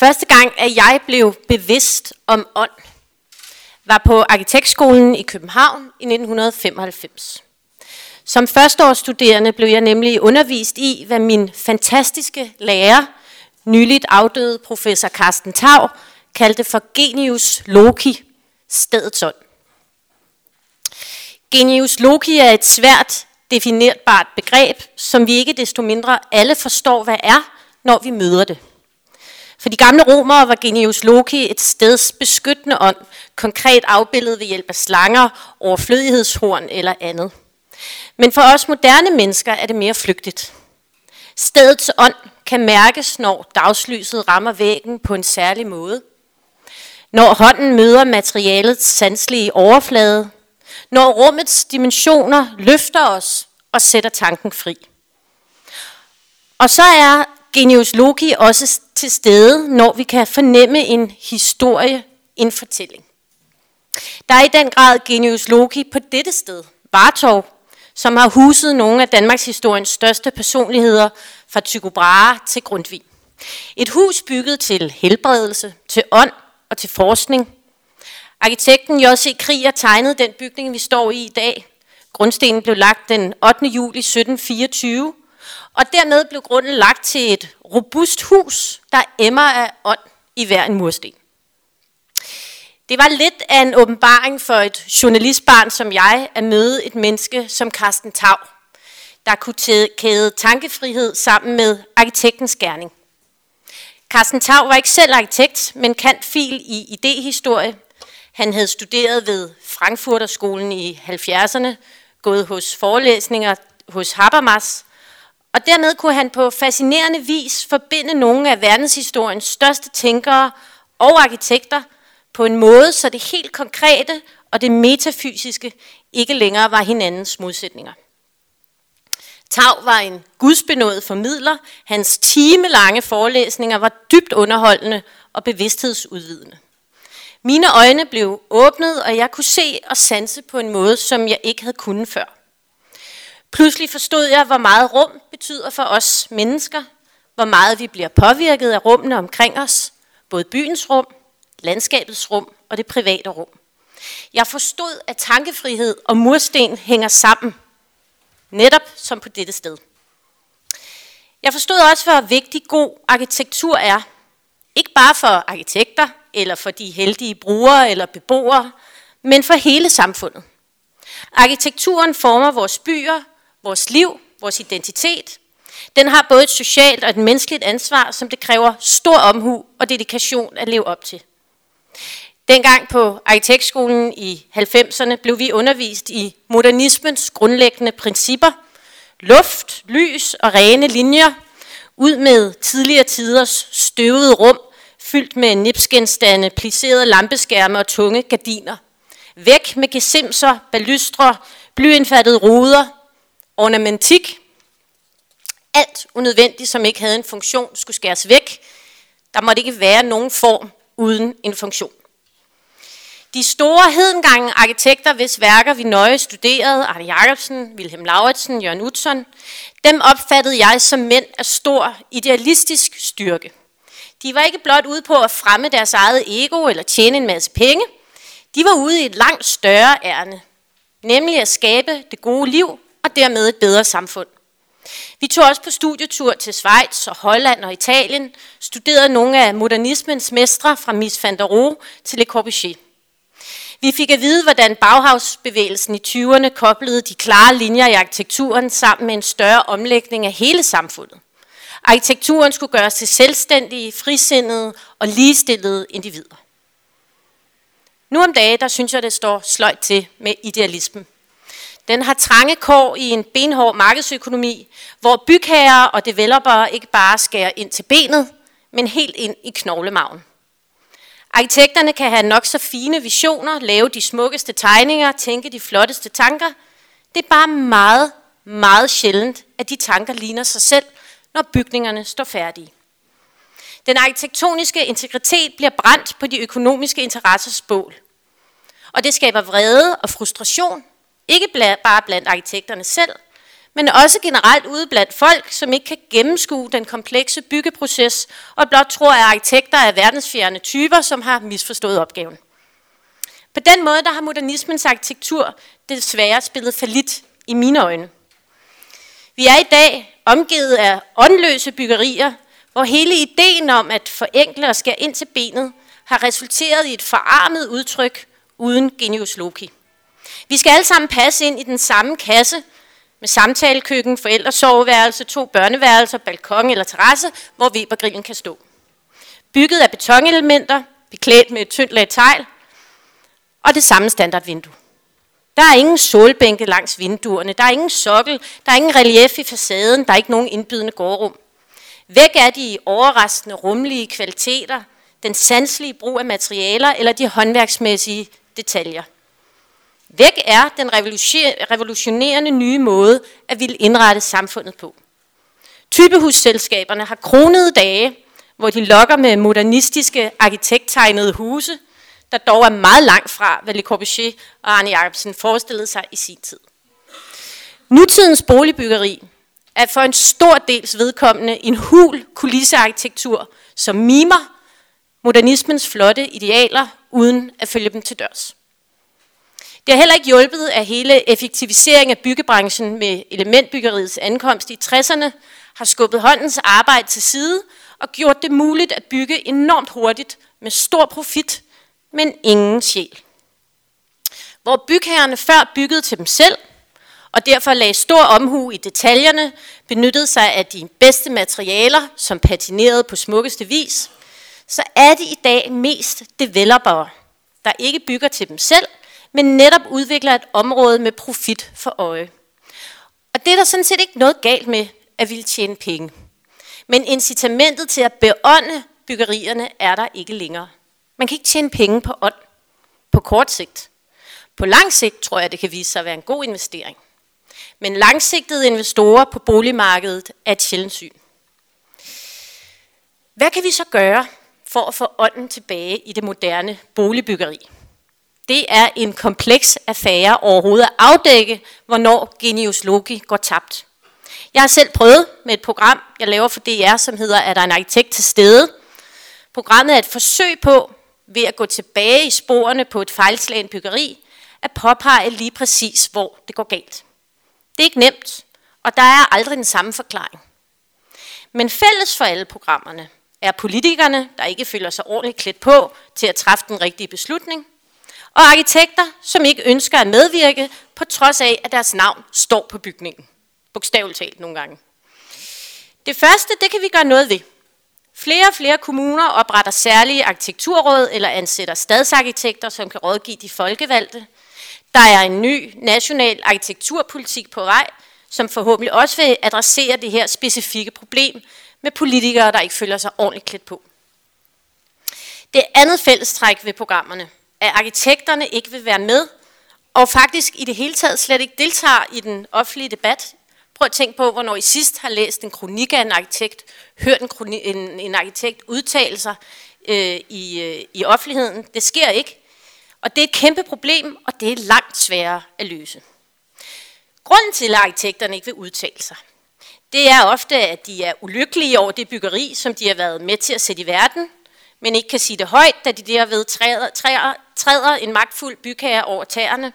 Første gang, at jeg blev bevidst om ånd, var på Arkitektskolen i København i 1995. Som førsteårsstuderende blev jeg nemlig undervist i, hvad min fantastiske lærer, nyligt afdøde professor Carsten Tav, kaldte for genius loci, stedets ånd. Genius loci er et svært definerbart begreb, som vi ikke desto mindre alle forstår, hvad er, når vi møder det. For de gamle romere var genius loci et steds beskyttende ånd, konkret afbildet ved hjælp af slanger, overflødighedshorn eller andet. Men for os moderne mennesker er det mere flygtigt. Stedets ånd kan mærkes, når dagslyset rammer væggen på en særlig måde. Når hånden møder materialets sanselige overflade. Når rummets dimensioner løfter os og sætter tanken fri. Og så er genius Loki også til stede, når vi kan fornemme en historie, en fortælling. Der er i den grad genius Loki på dette sted, Vartov, som har huset nogle af Danmarks historiens største personligheder, fra Tycho Brahe til Grundtvig. Et hus bygget til helbredelse, til ånd og til forskning. Arkitekten J.C. Kriger tegnede den bygning, vi står i i dag. Grundstenen blev lagt den 8. juli 1724, og dermed blev grunden lagt til et robust hus, der emmer af ånd i hver en mursten. Det var lidt af en åbenbaring for et journalistbarn som jeg at møde et menneske som Carsten Tav, der kunne kæde tankefrihed sammen med arkitektens gerning. Carsten Tav var ikke selv arkitekt, men kan fil i idehistorie. Han havde studeret ved Frankfurterskolen i 70'erne, gået hos forelæsninger hos Habermas, og dermed kunne han på fascinerende vis forbinde nogle af verdenshistoriens største tænkere og arkitekter på en måde, så det helt konkrete og det metafysiske ikke længere var hinandens modsætninger. Tav var en gudsbenået formidler. Hans timelange forelæsninger var dybt underholdende og bevidsthedsudvidende. Mine øjne blev åbnet, og jeg kunne se og sanse på en måde, som jeg ikke havde kunnet før. Pludselig forstod jeg, hvor meget rum betyder for os mennesker, hvor meget vi bliver påvirket af rummene omkring os, både byens rum, landskabets rum og det private rum. Jeg forstod, at tankefrihed og mursten hænger sammen, netop som på dette sted. Jeg forstod også, hvor vigtig god arkitektur er. Ikke bare for arkitekter, eller for de heldige brugere eller beboere, men for hele samfundet. Arkitekturen former vores byer, vores liv, vores identitet. Den har både et socialt og et menneskeligt ansvar, som det kræver stor omhu og dedikation at leve op til. Dengang på arkitektskolen i 90'erne blev vi undervist i modernismens grundlæggende principper. Luft, lys og rene linjer, ud med tidligere tiders støvede rum, fyldt med nipsgenstande, plisserede lampeskærme og tunge gardiner. Væk med gesimser, balystre, blyindfattede ruder, ornamentik. Alt unødvendigt, som ikke havde en funktion, skulle skæres væk. Der måtte ikke være nogen form uden en funktion. De store hedengange arkitekter, hvis værker vi nøje studerede, Arne Jacobsen, Wilhelm Lauritsen, Jørgen Utzon, dem opfattede jeg som mænd af stor idealistisk styrke. De var ikke blot ude på at fremme deres eget ego eller tjene en masse penge. De var ude i et langt større ærne, nemlig at skabe det gode liv og dermed et bedre samfund. Vi tog også på studietur til Schweiz og Holland og Italien, studerede nogle af modernismens mestre fra Mies van der Rohe til Le Corbusier. Vi fik at vide, hvordan Bauhausbevægelsen i 20'erne koblede de klare linjer i arkitekturen sammen med en større omlægning af hele samfundet. Arkitekturen skulle gøres til selvstændige, frisindede og ligestillede individer. Nu om dagen, der synes jeg, det står sløjt til med idealismen. Den har trange kår i en benhård markedsøkonomi, hvor bygherrer og developere ikke bare skærer ind til benet, men helt ind i knoglemagen. Arkitekterne kan have nok så fine visioner, lave de smukkeste tegninger, tænke de flotteste tanker. Det er bare meget, meget sjældent, at de tanker ligner sig selv, når bygningerne står færdige. Den arkitektoniske integritet bliver brændt på de økonomiske interessers bål. Og det skaber vrede og frustration, ikke bare blandt arkitekterne selv, men også generelt ude blandt folk, som ikke kan gennemskue den komplekse byggeproces, og blot tror, at arkitekter er verdensfjerne typer, som har misforstået opgaven. På den måde der har modernismens arkitektur desværre spillet for lidt i mine øjne. Vi er i dag omgivet af åndløse byggerier, hvor hele ideen om at forenkle og skære ind til benet har resulteret i et forarmet udtryk uden genius loci. Vi skal alle sammen passe ind i den samme kasse med samtalekøkken, forældresoveværelse, to børneværelser, balkon eller terrasse, hvor Webergrillen kan stå. Bygget af betonelementer, beklædt med et tyndt lag tegl, og det samme standardvindue. Der er ingen solbænke langs vinduerne, der er ingen sokkel, der er ingen relief i facaden, der er ikke nogen indbydende gårdrum. Væk er de overraskende rumlige kvaliteter, den sanselige brug af materialer eller de håndværksmæssige detaljer. Væk er den revolutionerende nye måde at ville indrette samfundet på. Typehusselskaberne har kronede dage, hvor de lokker med modernistiske arkitekttegnede huse, der dog er meget langt fra, hvad Le Corbusier og Arne Jacobsen forestillede sig i sin tid. Nutidens boligbyggeri er for en stor dels vedkommende en hul kulissearkitektur, som mimer modernismens flotte idealer, uden at følge dem til dørs. Det har heller ikke hjulpet, at hele effektivisering af byggebranchen med elementbyggeriets ankomst i 60'erne har skubbet håndens arbejde til side og gjort det muligt at bygge enormt hurtigt med stor profit, men ingen sjæl. Hvor bygherrerne før byggede til dem selv, og derfor lagde stor omhu i detaljerne, benyttede sig af de bedste materialer, som patinerede på smukkeste vis, så er det i dag mest developere, der ikke bygger til dem selv, men netop udvikler et område med profit for øje. Og det er der sådan set ikke noget galt med at ville tjene penge. Men incitamentet til at beånde byggerierne er der ikke længere. Man kan ikke tjene penge på ånd på kort sigt. På lang sigt tror jeg, det kan vise sig at være en god investering. Men langsigtede investorer på boligmarkedet er et sjældent syn. Hvad kan vi så gøre for at få ånden tilbage i det moderne boligbyggeri? Det er en kompleks affære overhovedet at afdække, hvornår genius logi går tabt. Jeg har selv prøvet med et program, jeg laver for DR, som hedder Er der en arkitekt til stede? Programmet er et forsøg på, ved at gå tilbage i sporene på et fejlslagen byggeri, at påpege lige præcis, hvor det går galt. Det er ikke nemt, og der er aldrig den samme forklaring. Men fælles for alle programmerne er politikerne, der ikke føler sig ordentligt klædt på til at træffe den rigtige beslutning, og arkitekter, som ikke ønsker at medvirke, på trods af, at deres navn står på bygningen. Bogstaveligt talt nogle gange. Det første, det kan vi gøre noget ved. Flere og flere kommuner opretter særlige arkitekturråd eller ansætter stadsarkitekter, som kan rådgive de folkevalgte. Der er en ny national arkitekturpolitik på vej, som forhåbentlig også vil adressere det her specifikke problem med politikere, der ikke føler sig ordentligt klædt på. Det andet fællestræk ved programmerne at arkitekterne ikke vil være med, og faktisk i det hele taget slet ikke deltager i den offentlige debat. Prøv at tænke på, hvornår I sidst har læst en kronik af en arkitekt, hørt en, en, en arkitekt udtale sig øh, i, øh, i offentligheden. Det sker ikke. Og det er et kæmpe problem, og det er langt sværere at løse. Grunden til, at arkitekterne ikke vil udtale sig, det er ofte, at de er ulykkelige over det byggeri, som de har været med til at sætte i verden, men ikke kan sige det højt, da de derved træder, træder, træder en magtfuld bygherre over tæerne.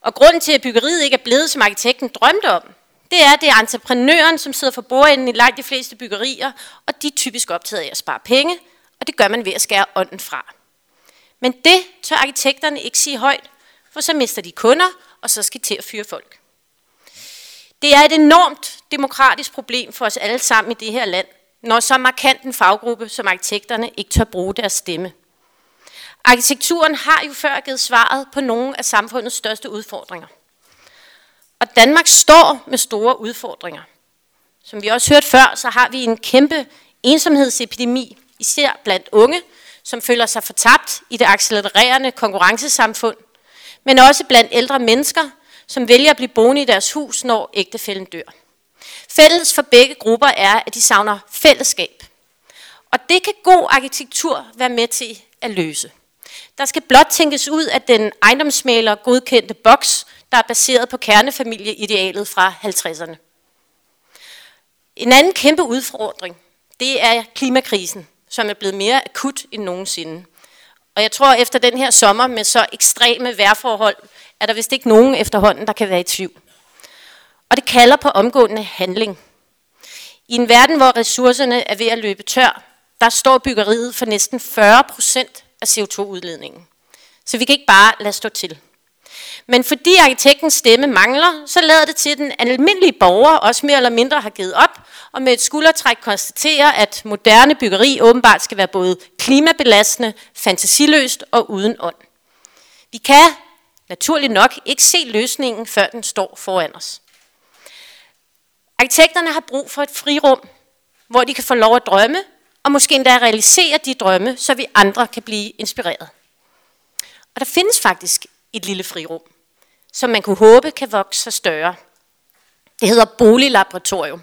Og grunden til, at byggeriet ikke er blevet, som arkitekten drømte om, det er, at det er entreprenøren, som sidder for bordenden i langt de fleste byggerier, og de er typisk optaget af at spare penge, og det gør man ved at skære ånden fra. Men det tør arkitekterne ikke sige højt, for så mister de kunder, og så skal de til at fyre folk. Det er et enormt demokratisk problem for os alle sammen i det her land, når så markant en faggruppe som arkitekterne ikke tør bruge deres stemme. Arkitekturen har jo før givet svaret på nogle af samfundets største udfordringer. Og Danmark står med store udfordringer. Som vi også hørt før, så har vi en kæmpe ensomhedsepidemi, især blandt unge, som føler sig fortabt i det accelererende konkurrencesamfund, men også blandt ældre mennesker, som vælger at blive boende i deres hus, når ægtefælden dør. Fælles for begge grupper er, at de savner fællesskab. Og det kan god arkitektur være med til at løse. Der skal blot tænkes ud af den ejendomsmaler godkendte boks, der er baseret på kernefamilieidealet fra 50'erne. En anden kæmpe udfordring, det er klimakrisen, som er blevet mere akut end nogensinde. Og jeg tror, efter den her sommer med så ekstreme vejrforhold, er der vist ikke nogen efterhånden, der kan være i tvivl. Og det kalder på omgående handling. I en verden, hvor ressourcerne er ved at løbe tør, der står byggeriet for næsten 40 procent af CO2-udledningen. Så vi kan ikke bare lade stå til. Men fordi arkitektens stemme mangler, så lader det til, at den almindelige borger også mere eller mindre har givet op, og med et skuldertræk konstaterer, at moderne byggeri åbenbart skal være både klimabelastende, fantasiløst og uden ånd. Vi kan naturligt nok ikke se løsningen, før den står foran os. Arkitekterne har brug for et frirum, hvor de kan få lov at drømme, og måske endda realisere de drømme, så vi andre kan blive inspireret. Og der findes faktisk et lille frirum, som man kunne håbe kan vokse sig større. Det hedder Boliglaboratorium,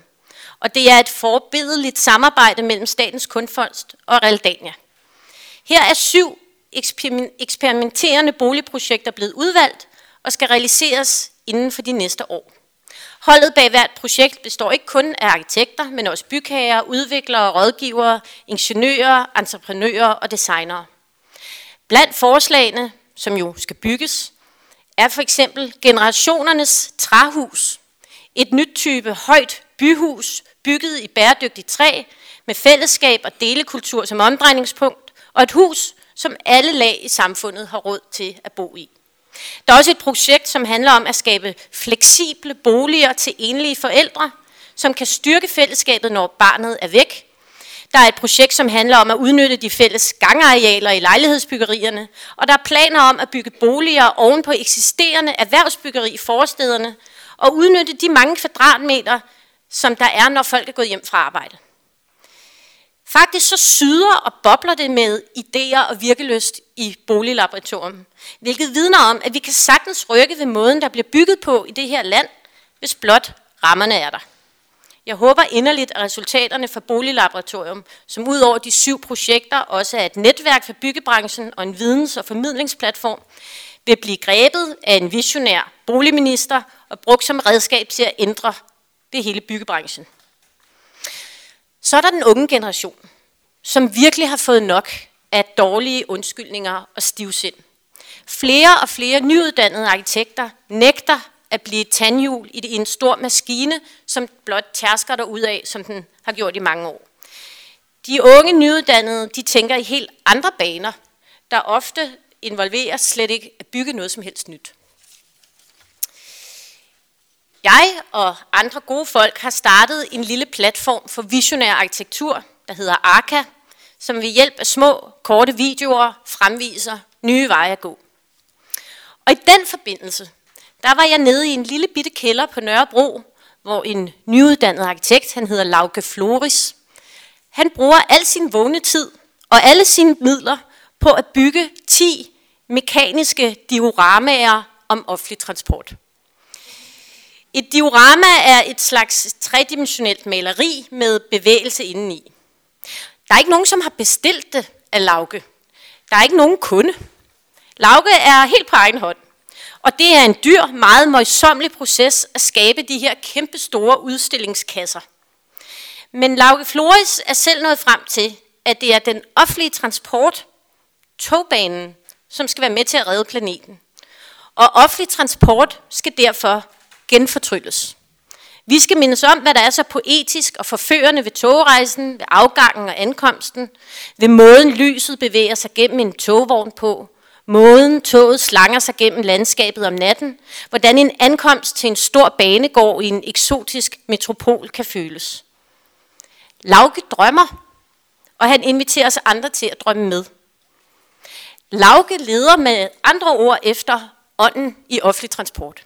og det er et forbedeligt samarbejde mellem Statens Kunstfond og Realdania. Her er syv eksperimenterende boligprojekter blevet udvalgt og skal realiseres inden for de næste år. Holdet bag hvert projekt består ikke kun af arkitekter, men også bygherrer, udviklere, rådgivere, ingeniører, entreprenører og designere. Blandt forslagene, som jo skal bygges, er for eksempel generationernes træhus. Et nyt type højt byhus, bygget i bæredygtigt træ, med fællesskab og delekultur som omdrejningspunkt, og et hus, som alle lag i samfundet har råd til at bo i. Der er også et projekt, som handler om at skabe fleksible boliger til enlige forældre, som kan styrke fællesskabet, når barnet er væk. Der er et projekt, som handler om at udnytte de fælles gangarealer i lejlighedsbyggerierne, og der er planer om at bygge boliger oven på eksisterende erhvervsbyggeri i forstederne, og udnytte de mange kvadratmeter, som der er, når folk er gået hjem fra arbejde. Faktisk så syder og bobler det med idéer og virkeløst i boliglaboratorium, hvilket vidner om, at vi kan sagtens rykke ved måden, der bliver bygget på i det her land, hvis blot rammerne er der. Jeg håber inderligt, at resultaterne fra Boliglaboratorium, som ud over de syv projekter også er et netværk for byggebranchen og en videns- og formidlingsplatform, vil blive grebet af en visionær boligminister og brugt som redskab til at ændre det hele byggebranchen. Så er der den unge generation, som virkelig har fået nok af dårlige undskyldninger og stivsind. Flere og flere nyuddannede arkitekter nægter at blive et tandhjul i en stor maskine, som blot tærsker der ud af, som den har gjort i mange år. De unge nyuddannede, de tænker i helt andre baner, der ofte involverer slet ikke at bygge noget som helst nyt. Jeg og andre gode folk har startet en lille platform for visionær arkitektur, der hedder ARKA, som ved hjælp af små, korte videoer fremviser nye veje at gå. Og i den forbindelse, der var jeg nede i en lille bitte kælder på Nørrebro, hvor en nyuddannet arkitekt, han hedder Lauke Floris, han bruger al sin vågne tid og alle sine midler på at bygge 10 mekaniske dioramaer om offentlig transport. Et diorama er et slags tredimensionelt maleri med bevægelse indeni. Der er ikke nogen, som har bestilt det af Lauke. Der er ikke nogen kunde. Lauke er helt på egen hånd. Og det er en dyr, meget møjsommelig proces at skabe de her kæmpe store udstillingskasser. Men Lauke Floris er selv nået frem til, at det er den offentlige transport, togbanen, som skal være med til at redde planeten. Og offentlig transport skal derfor genfortrylles. Vi skal mindes om, hvad der er så poetisk og forførende ved togrejsen, ved afgangen og ankomsten, ved måden lyset bevæger sig gennem en togvogn på, måden toget slanger sig gennem landskabet om natten, hvordan en ankomst til en stor banegård i en eksotisk metropol kan føles. Lauke drømmer, og han inviterer os andre til at drømme med. Lauke leder med andre ord efter ånden i offentlig transport.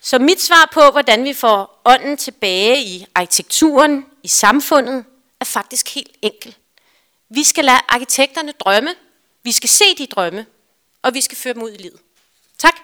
Så mit svar på, hvordan vi får ånden tilbage i arkitekturen, i samfundet, er faktisk helt enkelt. Vi skal lade arkitekterne drømme, vi skal se de drømme, og vi skal føre dem ud i livet. Tak.